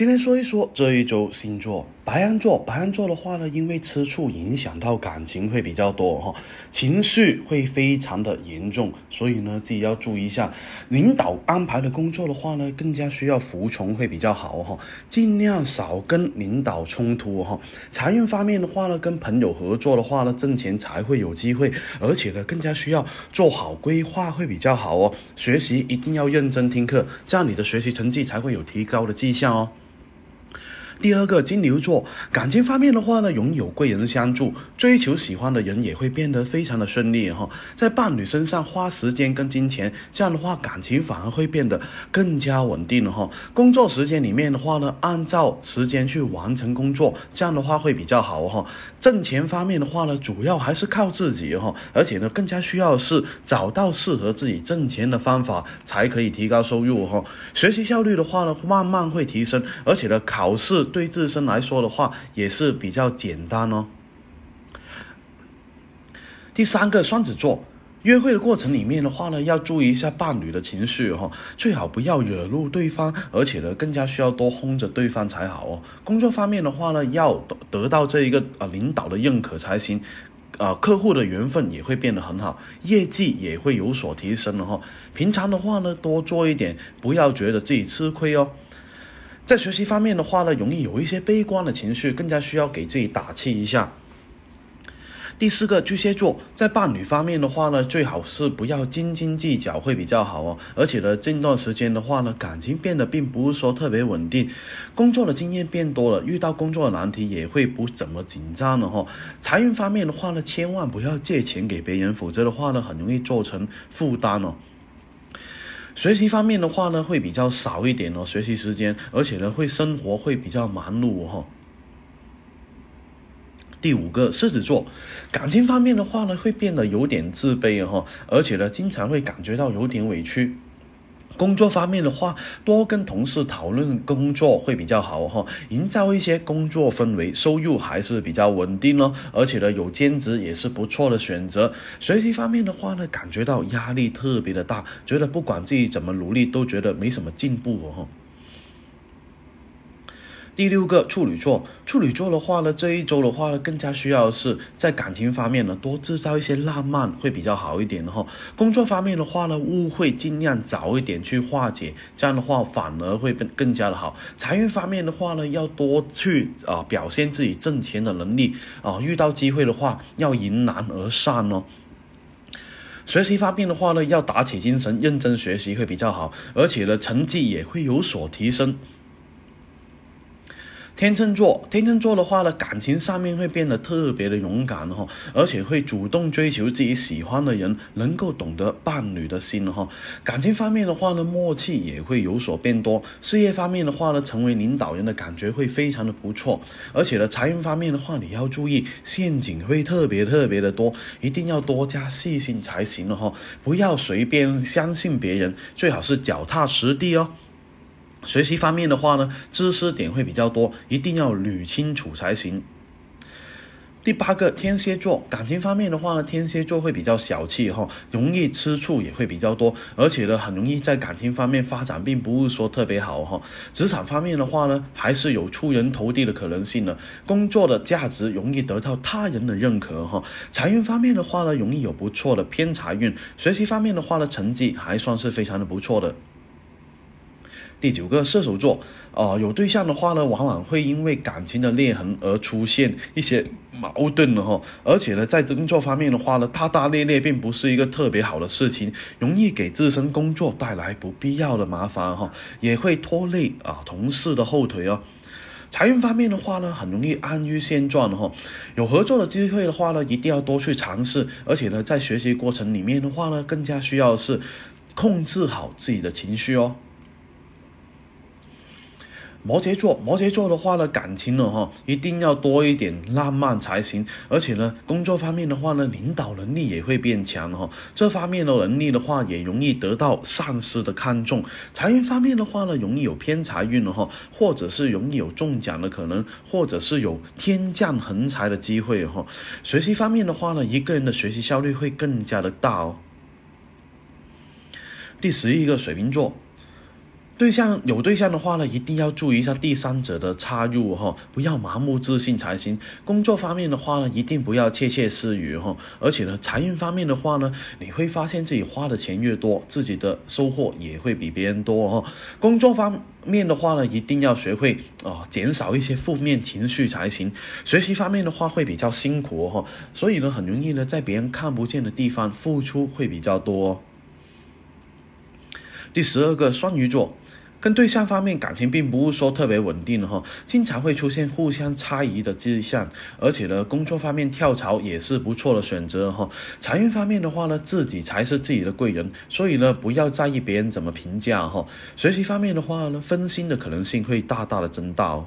今天说一说这一周星座，白羊座。白羊座的话呢，因为吃醋影响到感情会比较多哈，情绪会非常的严重，所以呢自己要注意一下。领导安排的工作的话呢，更加需要服从会比较好哈，尽量少跟领导冲突哈。财运方面的话呢，跟朋友合作的话呢，挣钱才会有机会，而且呢更加需要做好规划会比较好哦。学习一定要认真听课，这样你的学习成绩才会有提高的迹象哦。第二个金牛座感情方面的话呢，拥有贵人相助，追求喜欢的人也会变得非常的顺利哈。在伴侣身上花时间跟金钱，这样的话感情反而会变得更加稳定了哈。工作时间里面的话呢，按照时间去完成工作，这样的话会比较好哈。挣钱方面的话呢，主要还是靠自己哈，而且呢，更加需要是找到适合自己挣钱的方法，才可以提高收入哈。学习效率的话呢，慢慢会提升，而且呢，考试。对自身来说的话，也是比较简单哦。第三个双子座，约会的过程里面的话呢，要注意一下伴侣的情绪哈，最好不要惹怒对方，而且呢，更加需要多哄着对方才好哦。工作方面的话呢，要得到这一个呃领导的认可才行，呃，客户的缘分也会变得很好，业绩也会有所提升了哈。平常的话呢，多做一点，不要觉得自己吃亏哦。在学习方面的话呢，容易有一些悲观的情绪，更加需要给自己打气一下。第四个巨蟹座，在伴侣方面的话呢，最好是不要斤斤计较，会比较好哦。而且呢，近段时间的话呢，感情变得并不是说特别稳定，工作的经验变多了，遇到工作的难题也会不怎么紧张了哈。财运方面的话呢，千万不要借钱给别人，否则的话呢，很容易造成负担哦。学习方面的话呢，会比较少一点哦，学习时间，而且呢，会生活会比较忙碌哦。第五个狮子座，感情方面的话呢，会变得有点自卑哈，而且呢，经常会感觉到有点委屈。工作方面的话，多跟同事讨论工作会比较好哈，营造一些工作氛围，收入还是比较稳定哦，而且呢，有兼职也是不错的选择。学习方面的话呢，感觉到压力特别的大，觉得不管自己怎么努力，都觉得没什么进步哦。第六个处女座，处女座的话呢，这一周的话呢，更加需要是在感情方面呢，多制造一些浪漫会比较好一点的哈。工作方面的话呢，误会尽量早一点去化解，这样的话反而会更更加的好。财运方面的话呢，要多去啊表现自己挣钱的能力啊，遇到机会的话要迎难而上哦。学习方面的话呢，要打起精神，认真学习会比较好，而且呢，成绩也会有所提升。天秤座，天秤座的话呢，感情上面会变得特别的勇敢哈，而且会主动追求自己喜欢的人，能够懂得伴侣的心哈。感情方面的话呢，默契也会有所变多。事业方面的话呢，成为领导人的感觉会非常的不错。而且呢，财运方面的话，你要注意陷阱会特别特别的多，一定要多加细心才行了哈，不要随便相信别人，最好是脚踏实地哦。学习方面的话呢，知识点会比较多，一定要捋清楚才行。第八个天蝎座，感情方面的话呢，天蝎座会比较小气哈，容易吃醋也会比较多，而且呢，很容易在感情方面发展并不是说特别好哈。职场方面的话呢，还是有出人头地的可能性的，工作的价值容易得到他人的认可哈。财运方面的话呢，容易有不错的偏财运。学习方面的话呢，成绩还算是非常的不错的。第九个射手座，呃，有对象的话呢，往往会因为感情的裂痕而出现一些矛盾的哈，而且呢，在工作方面的话呢，大大咧咧并不是一个特别好的事情，容易给自身工作带来不必要的麻烦哈，也会拖累啊同事的后腿哦。财运方面的话呢，很容易安于现状哈，有合作的机会的话呢，一定要多去尝试，而且呢，在学习过程里面的话呢，更加需要是控制好自己的情绪哦。摩羯座，摩羯座的话呢，感情呢哈，一定要多一点浪漫才行。而且呢，工作方面的话呢，领导能力也会变强哈。这方面的能力的话，也容易得到上司的看重。财运方面的话呢，容易有偏财运了哈，或者是容易有中奖的可能，或者是有天降横财的机会哈。学习方面的话呢，一个人的学习效率会更加的大哦。第十一个水瓶座。对象有对象的话呢，一定要注意一下第三者的插入哈，不要盲目自信才行。工作方面的话呢，一定不要窃窃私语哈。而且呢，财运方面的话呢，你会发现自己花的钱越多，自己的收获也会比别人多哈。工作方面的话呢，一定要学会啊，减少一些负面情绪才行。学习方面的话会比较辛苦哈，所以呢，很容易呢，在别人看不见的地方付出会比较多。第十二个双鱼座，跟对象方面感情并不是说特别稳定哈，经常会出现互相猜疑的迹象，而且呢，工作方面跳槽也是不错的选择哈。财运方面的话呢，自己才是自己的贵人，所以呢，不要在意别人怎么评价哈。学习方面的话呢，分心的可能性会大大的增大哦。